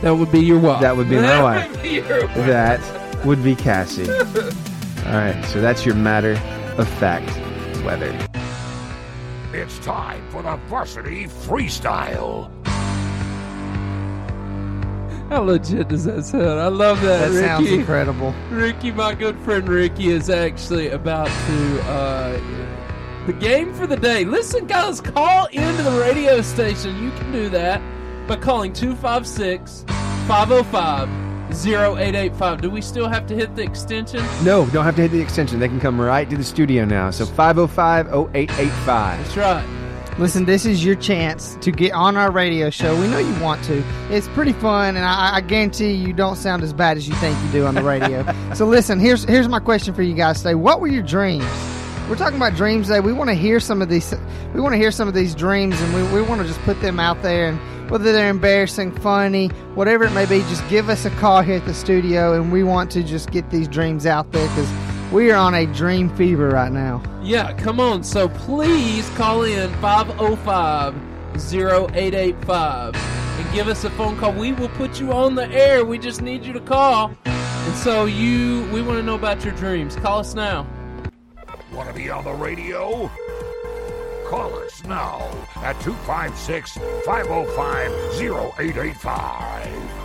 That would be your wife. That would be my would be <laughs> your wife. That would be Cassie. <laughs> All right, so that's your matter of fact weather. It's time for the varsity freestyle. How legit does that sound? I love that. That Ricky. sounds incredible. Ricky, my good friend Ricky, is actually about to uh, the game for the day. Listen, guys, call into the radio station. You can do that by calling 256 505 0885. Do we still have to hit the extension? No, don't have to hit the extension. They can come right to the studio now. So 505 0885. That's right. Listen, this is your chance to get on our radio show. We know you want to. It's pretty fun, and I, I guarantee you don't sound as bad as you think you do on the radio. <laughs> so, listen, here's here's my question for you guys today. What were your dreams? We're talking about dreams today. We want to hear some of these. We want to hear some of these dreams, and we, we want to just put them out there. And whether they're embarrassing, funny, whatever it may be, just give us a call here at the studio, and we want to just get these dreams out there because we are on a dream fever right now. Yeah, come on. So please call in 505 0885 and give us a phone call. We will put you on the air. We just need you to call. And so you we want to know about your dreams. Call us now. Want to be on the radio? Call us now at 256 505 0885.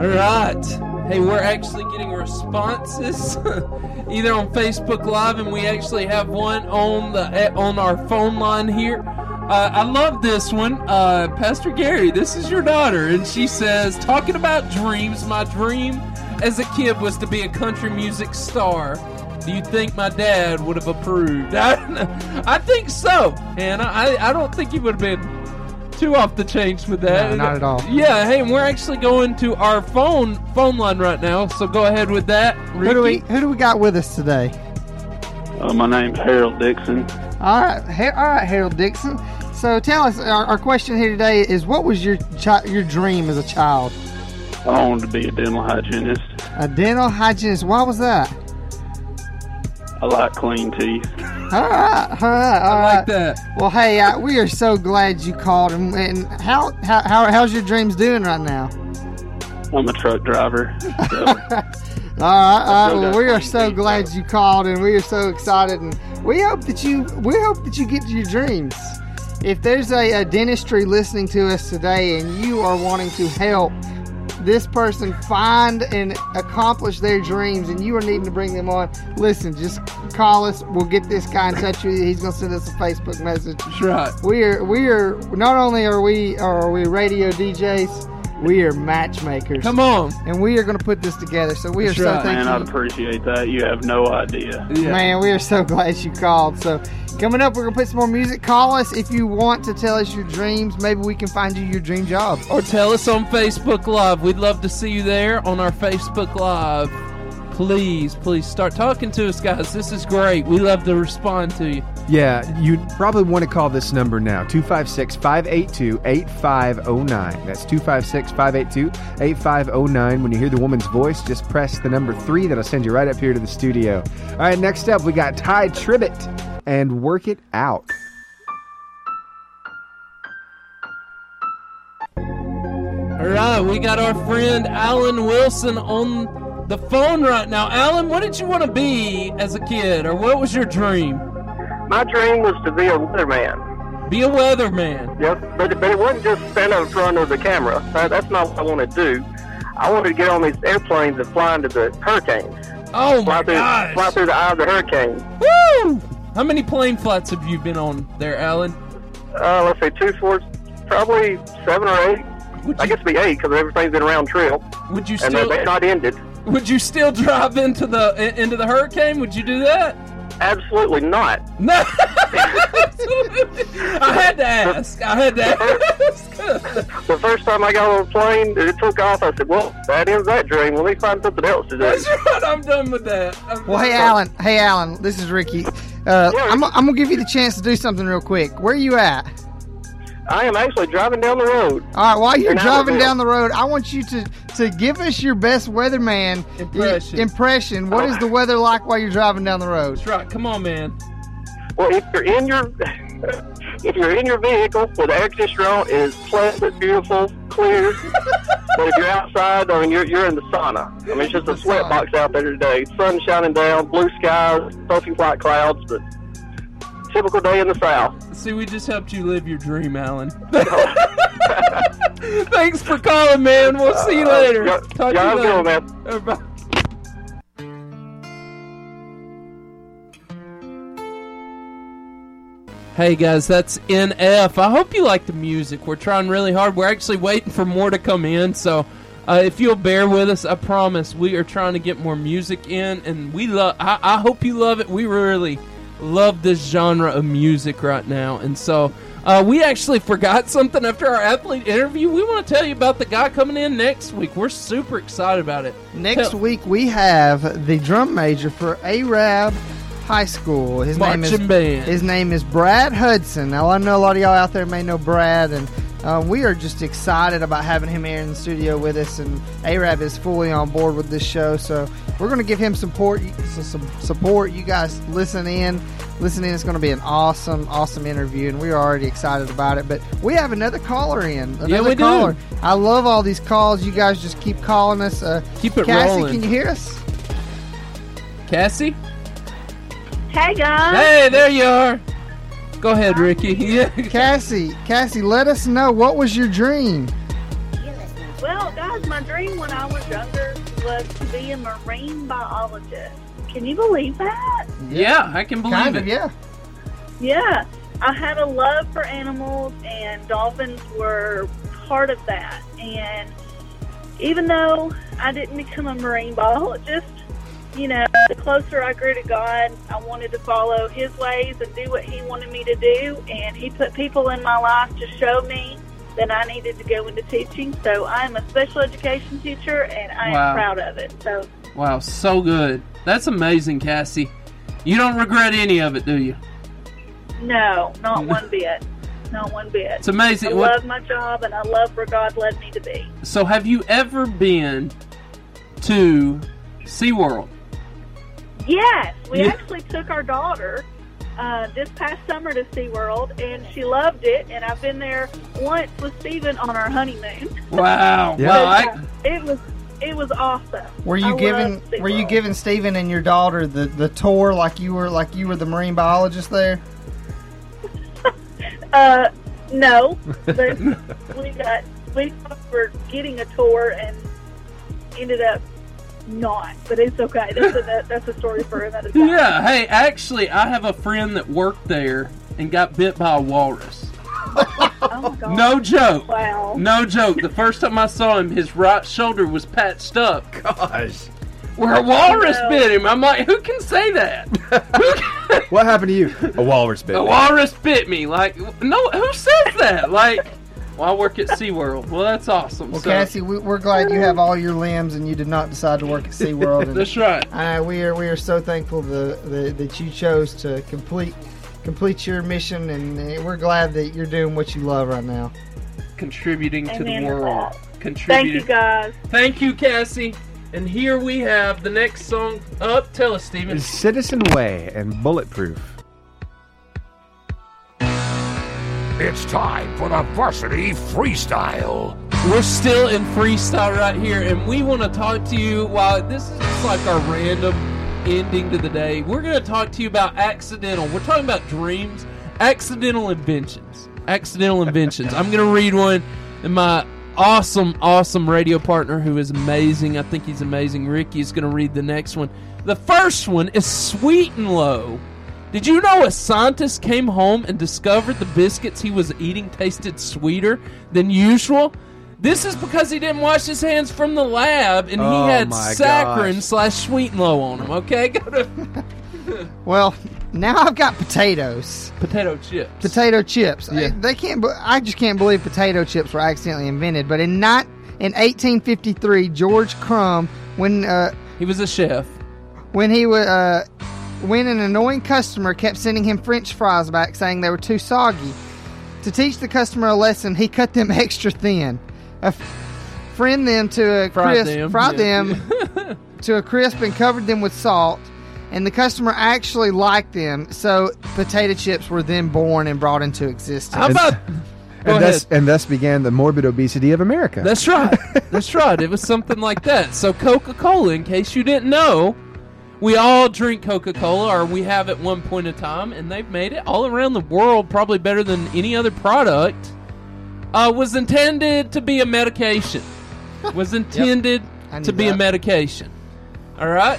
All right. Hey, we're actually getting responses <laughs> either on Facebook Live, and we actually have one on the on our phone line here. Uh, I love this one, uh, Pastor Gary. This is your daughter, and she says, "Talking about dreams, my dream as a kid was to be a country music star. Do you think my dad would have approved? I, <laughs> I think so, and I, I don't think he would have been too off the chains with that. No, not at all. Yeah, hey, and we're actually going to our phone phone line right now, so go ahead with that. Ricky. Who do we who do we got with us today? Uh, my name's Harold Dixon. All right, Ha- all right, Harold Dixon. So tell us, our, our question here today is, what was your chi- your dream as a child? I wanted to be a dental hygienist. A dental hygienist. Why was that? I like clean teeth. All right, all right, all I like right. that. Well, hey, uh, we are so glad you called. And, and how, how how how's your dreams doing right now? I'm a truck driver. <laughs> So All right, all right. Well, we are so teeth, glad you called, and we are so excited, and we hope that you we hope that you get to your dreams. If there's a, a dentistry listening to us today, and you are wanting to help this person find and accomplish their dreams, and you are needing to bring them on, listen, just call us. We'll get this guy in touch with you. He's gonna send us a Facebook message. That's right. We are we are not only are we are we radio DJs, we are matchmakers. Come on, and we are going to put this together. So we That's are so right. thankful. Man, I'd appreciate that. You have no idea. Yeah. Man, we are so glad you called. So, coming up, we're going to put some more music. Call us if you want to tell us your dreams. Maybe we can find you your dream job. Or tell us on Facebook Live. We'd love to see you there on our Facebook Live. Please, please start talking to us, guys. This is great. We love to respond to you. Yeah, you probably want to call this number now 256 582 8509. That's 256 582 8509. When you hear the woman's voice, just press the number three. That'll send you right up here to the studio. All right, next up, we got Tye Tribbett and Work It Out. All right, we got our friend Alan Wilson on the phone right now. Alan, what did you want to be as a kid, or what was your dream? My dream was to be a weatherman. Be a weatherman. Yep, but, but it wasn't just stand in front of the camera. That, that's not what I wanted to do. I wanted to get on these airplanes and fly into the hurricanes. Oh fly my through, gosh! Fly through the eye of the hurricane. Woo! How many plane flights have you been on there, Alan? Uh, let's say two, four, probably seven or eight. I guess it'd be eight because everything's been round trip. Would you And still? they're not ended. Would you still <laughs> drive into the into the hurricane? Would you do that? Absolutely not. No. <laughs> I had to ask. I had to ask. The first time I got on a plane, it took off. I said, "Well, that ends that dream. Let me find something else to do." That's right. I'm done with that. I'm Well, hey, done. Alan. Hey, Alan. This is Ricky. Uh, I'm, I'm gonna give you the chance to do something real quick. Where are you at? I am actually driving down the road. All right. While you're In driving down the road, I want you to to give us your best weatherman Impression. impression. What is the weather like while you're driving down the road? That's right. Come on, man. Well, if you're in your <laughs> if you're in your vehicle with the air conditioner on, it is pleasant, beautiful, clear. <laughs> but if you're outside, I mean, you're you're in the sauna. I mean, it's just a sweat box out there today. Sun shining down, blue skies, puffy white clouds, but typical day in the south. See, we just helped you live your dream, Alan. <laughs> Thanks for calling, man. We'll see you Uh, later. y'all- Talk to you later. man. Uh, bye. Hey guys, that's NF. I hope you like the music. We're trying really hard. We're actually waiting for more to come in, so uh, if you'll bear with us, I promise we are trying to get more music in, and we love. I, I hope you love it. We really love this genre of music right now, and so uh, we actually forgot <laughs> something after our athlete interview. We want to tell you about the guy coming in next week. We're super excited about it. Next Tell- week we have the drum major for Arab High School. His name is band. his name is Brad Hudson. Now I know a lot of y'all out there may know Brad, and uh, we are just excited about having him here in the studio with us. And Arab is fully on board with this show, so we're going to give him support. Some support. You guys listen in. Listen in. It's going to be an awesome, awesome interview, and we're already excited about it. But we have another caller in. Another Yeah, we do. caller. I love all these calls. You guys just keep calling us. Uh, Keep it Cassie, rolling. can you hear us? Cassie? Hey guys. Hey, there you are. Go ahead, Ricky. <laughs> Yeah. Cassie, Cassie, let us know what was your dream. Well, guys, my dream when I was younger was to be a marine biologist. Can you believe that? Yeah, I can believe Kind it. of, yeah. Yeah, I had a love for animals, and dolphins were part of that. And even though I didn't become a marine biologist, you know, the closer I grew to God, I wanted to follow His ways and do what He wanted me to do. And He put people in my life to show me that I needed to go into teaching. So I'm a special education teacher, and I Wow. am proud of it. So Wow, so good. That's amazing, Cassie. You don't regret any of it, do you? no, not <laughs> one bit. Not one bit. It's amazing. I What- love my job, and I love where God led me to be. So, have you ever been to SeaWorld? Yes, we Yeah. actually took our daughter uh, this past summer to SeaWorld, and she loved it. And I've been there once with Steven on our honeymoon. Wow. Yeah. <laughs> Well, But, I, uh, it was it was awesome. Were you I giving Were you giving Stephen and your daughter the, the tour like you were like you were the marine biologist there? <laughs> Uh, no, but <laughs> we got we were getting a tour and ended up not. But it's okay. That's a that's a story for another time. yeah. Hey, actually, I have a friend that worked there and got bit by a walrus. Oh. No joke. Wow. No joke. The first time I saw him, his right shoulder was patched up. Gosh. Where a walrus No. bit him. I'm like, who can say that? <laughs> What happened to you? A walrus bit. A me. walrus bit me. Like, no, who says that? Like, well, I work at SeaWorld. Well, that's awesome. Well, So- Cassie, we, we're glad you have all your limbs and you did not decide to work at SeaWorld. <laughs> And, That's right. Uh, we are we are so thankful the, the, that you chose to complete complete your mission, and uh, we're glad that you're doing what you love right now. contributing to the Amen to world. that. Thank you, guys. Thank you, Cassie. And here we have the next song up. Tell us, Steven. Citizen Way and Bulletproof. It's time for the varsity freestyle. We're still in freestyle right here, and we want to talk to you. While this is just like our random ending to the day, we're going to talk to you about accidental. We're talking about dreams, accidental inventions, accidental inventions. I'm going to read one, and my awesome, awesome radio partner, who is amazing. I think he's amazing. Ricky is going to read the next one. The first one is Sweet and Low. Did you know a scientist came home and discovered the biscuits he was eating tasted sweeter than usual? This is because he didn't wash his hands from the lab and Oh he had saccharin gosh. slash sweet and low on him. Okay, <laughs> go to <laughs> Well, now I've got potatoes. Potato chips. Potato chips. I- Yeah. they can't. I just can't believe potato chips were accidentally invented. But in not in 1853, George Crum, when uh, he was a chef, when he was uh, when an annoying customer kept sending him French fries back, saying they were too soggy. To teach the customer a lesson, he cut them <laughs> extra thin. A f- friend them to a Fried crisp, them, fried yeah. them <laughs> to a crisp, and covered them with salt. And the customer actually liked them, so potato chips were then born and brought into existence. How about? And thus, and thus began the morbid obesity of America. That's right. That's right. It was something like that. So Coca Cola, in case you didn't know, we all drink Coca Cola, or we have at one point in time, and they've made it all around the world, probably better than any other product. Uh, was intended to be a medication. <laughs> Was intended knew to be a medication. All right.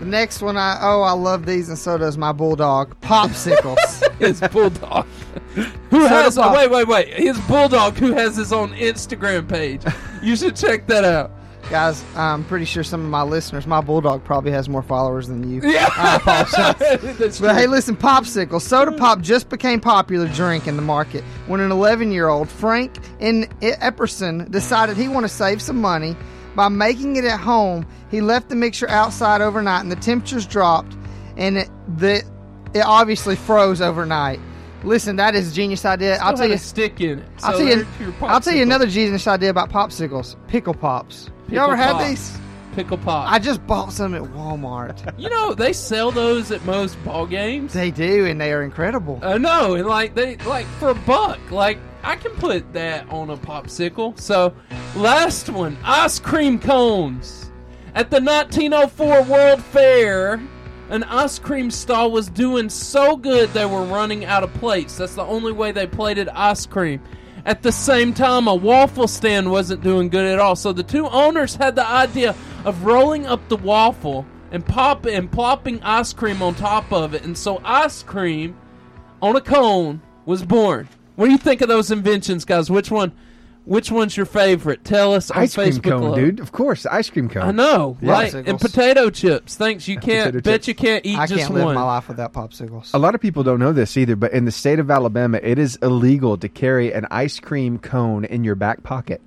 The next one, I oh, I love these, and so does my bulldog. Popsicles. <laughs> His bulldog. <laughs> Who So has? wait, wait, wait. His bulldog who has his own Instagram page. You should check that out. Guys, I'm pretty sure some of my listeners, my bulldog probably has more followers than you. Yeah. I apologize. <laughs> That's but hey, listen, popsicle. Soda pop just became popular drink in the market when an 11 year old, Frank in Epperson, decided he wanted to save some money by making it at home. He left the mixture outside overnight and the temperatures dropped and it, the, it obviously froze overnight. Listen, that is a genius idea. I'll tell you. stick in it. I'll tell you. I'll tell you another genius idea about popsicles. Pickle pops. you Pickle ever had these? Pickle pop. I just bought some at Walmart. <laughs> You know they sell those at most ball games. They do, and they are incredible. Uh, I know, and like they like for a buck, like I can put that on a popsicle. So, last one, ice cream cones. At the 1904 World Fair, an ice cream stall was doing so good they were running out of plates. That's the only way they plated ice cream. At the same time, a waffle stand wasn't doing good at all. So the two owners had the idea of rolling up the waffle and pop and plopping ice cream on top of it. And so ice cream on a cone was born. What do you think of those inventions, guys? Which one? Which one's your favorite? Tell us on ice cream Facebook. cone, Love. dude. Of course, ice cream cone. I know, Yeah. right? And potato chips. Thanks. You can't. Potato Bet chips. you can't eat I just can't live one. my life without popsicles. A lot of people don't know this either, but in the state of Alabama, it is illegal to carry an ice cream cone in your back pocket.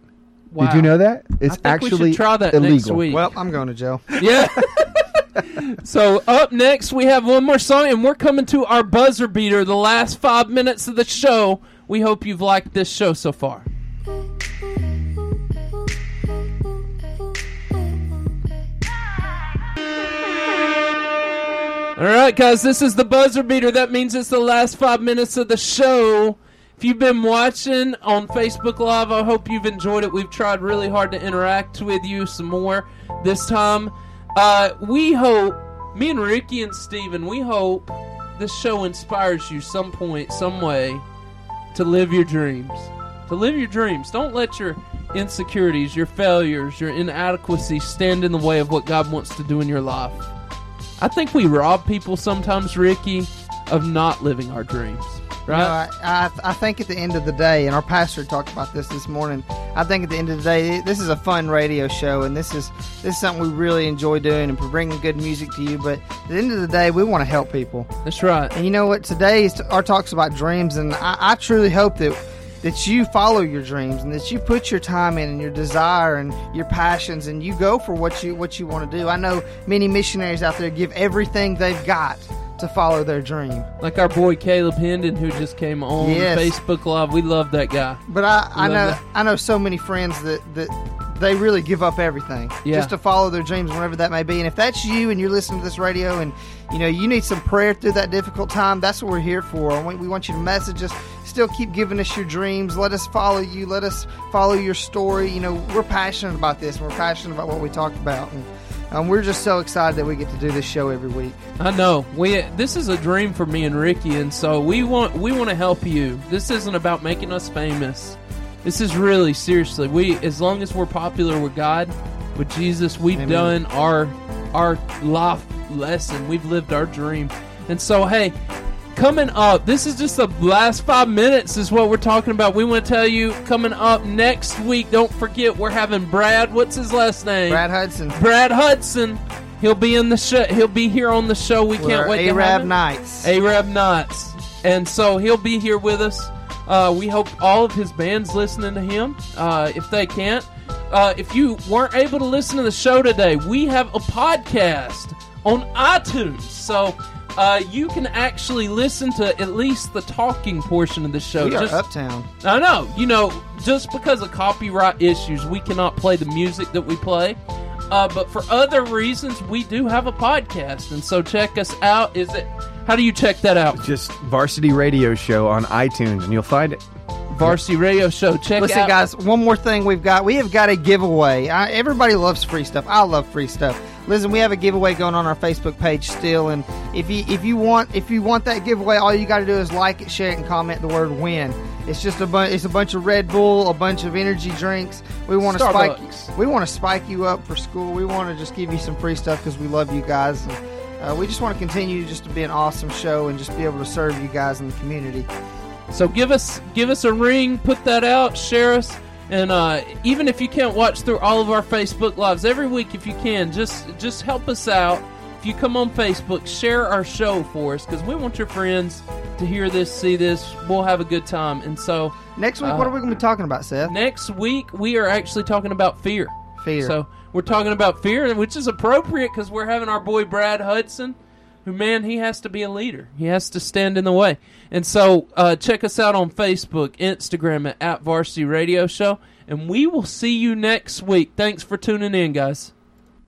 Did Wow. you know that? It's I think we should actually try that illegal. next week. Well, I'm going to jail. <laughs> Yeah. so up next we have one more song, and we're coming to our buzzer beater, the last five minutes of the show. We hope you've liked this show so far. All right, guys, this is the buzzer beater. That means it's the last five minutes of the show. If you've been watching on Facebook Live, I hope you've enjoyed it. We've tried really hard to interact with you some more this time. Uh, we hope, me and Ricky and Steven, we hope this show inspires you some point, some way to live your dreams. To live your dreams. Don't let your insecurities, your failures, your inadequacies stand in the way of what God wants to do in your life. I think we rob people sometimes, Ricky, of not living our dreams. Right? You know, I, I, I think at the end of the day, and our pastor talked about this this morning. I think at the end of the day, this is a fun radio show, and this is this is something we really enjoy doing, and bringing good music to you. But at the end of the day, we want to help people. That's right. And you know what? Today is our talks about dreams, and I, I truly hope that that you follow your dreams and that you put your time in and your desire and your passions, and you go for what you what you want to do. I know many missionaries out there give everything they've got to follow their dream. Like our boy Caleb Hendon, who just came on Yes. Facebook Live. We love that guy. But I, I know that. I know so many friends that, that they really give up everything Yeah. just to follow their dreams, whatever that may be. And if that's you and you're listening to this radio and you know you need some prayer through that difficult time, that's what we're here for. We, we want you to message us. Still keep giving us your dreams. Let us follow you. Let us follow your story. You know we're passionate about this. We're passionate about what we talked about. And um, we're just so excited that we get to do this show every week. I know. We this is a dream for me and Ricky, and so we want we want to help you. This isn't about making us famous. This is really seriously. We as long as we're popular with God, with Jesus, we've Amen. done our our life lesson. We've lived our dream. And so hey, coming up, this is just the last 5 minutes is what we're talking about. We want to tell you coming up next week, don't forget we're having Brad, what's his last name? Brad Hudson. Brad Hudson He'll be in the show. He'll be here on the show. We We're can't wait. to have Arab. Knights. Arab Knights, and so he'll be here with us. Uh, we hope all of his band's listening to him. Uh, if they can't, uh, if you weren't able to listen to the show today, we have a podcast on iTunes, so uh, you can actually listen to at least the talking portion of the show. We are Just- uptown. I know. You know, just because of copyright issues, we cannot play the music that we play. Uh, but for other reasons, we do have a podcast, and so check us out. Is it? How do you check that out? Just Varsity Radio Show on iTunes, and you'll find it. Varsity Radio Show. Check Listen, out. guys, one more thing we've got. We have got a giveaway. I, everybody loves free stuff. I love free stuff. Listen, we have a giveaway going on our Facebook page still, and if you if you want if you want that giveaway, all you got to do is like it, share it, and comment the word "win." It's just a bunch. It's a bunch of Red Bull, a bunch of energy drinks. We want to spike. We want to spike you up for school. We want to just give you some free stuff because we love you guys. And, uh, we just want to continue just to be an awesome show and just be able to serve you guys in the community. So give us give us a ring, put that out, share us, and uh, even if you can't watch through all of our Facebook lives every week, if you can, just just help us out. If you come on Facebook, share our show for us because we want your friends to hear this, see this. We'll have a good time. And so Next week, uh, what are we going to be talking about, Seth? Next week we are actually talking about fear. Fear. So we're talking about fear, which is appropriate because we're having our boy Brad Hudson, man he has to be a leader. He has to stand in the way. And so uh, check us out on Facebook, Instagram at, at Varsity Radio Show, and we will see you next week. Thanks for tuning in, guys.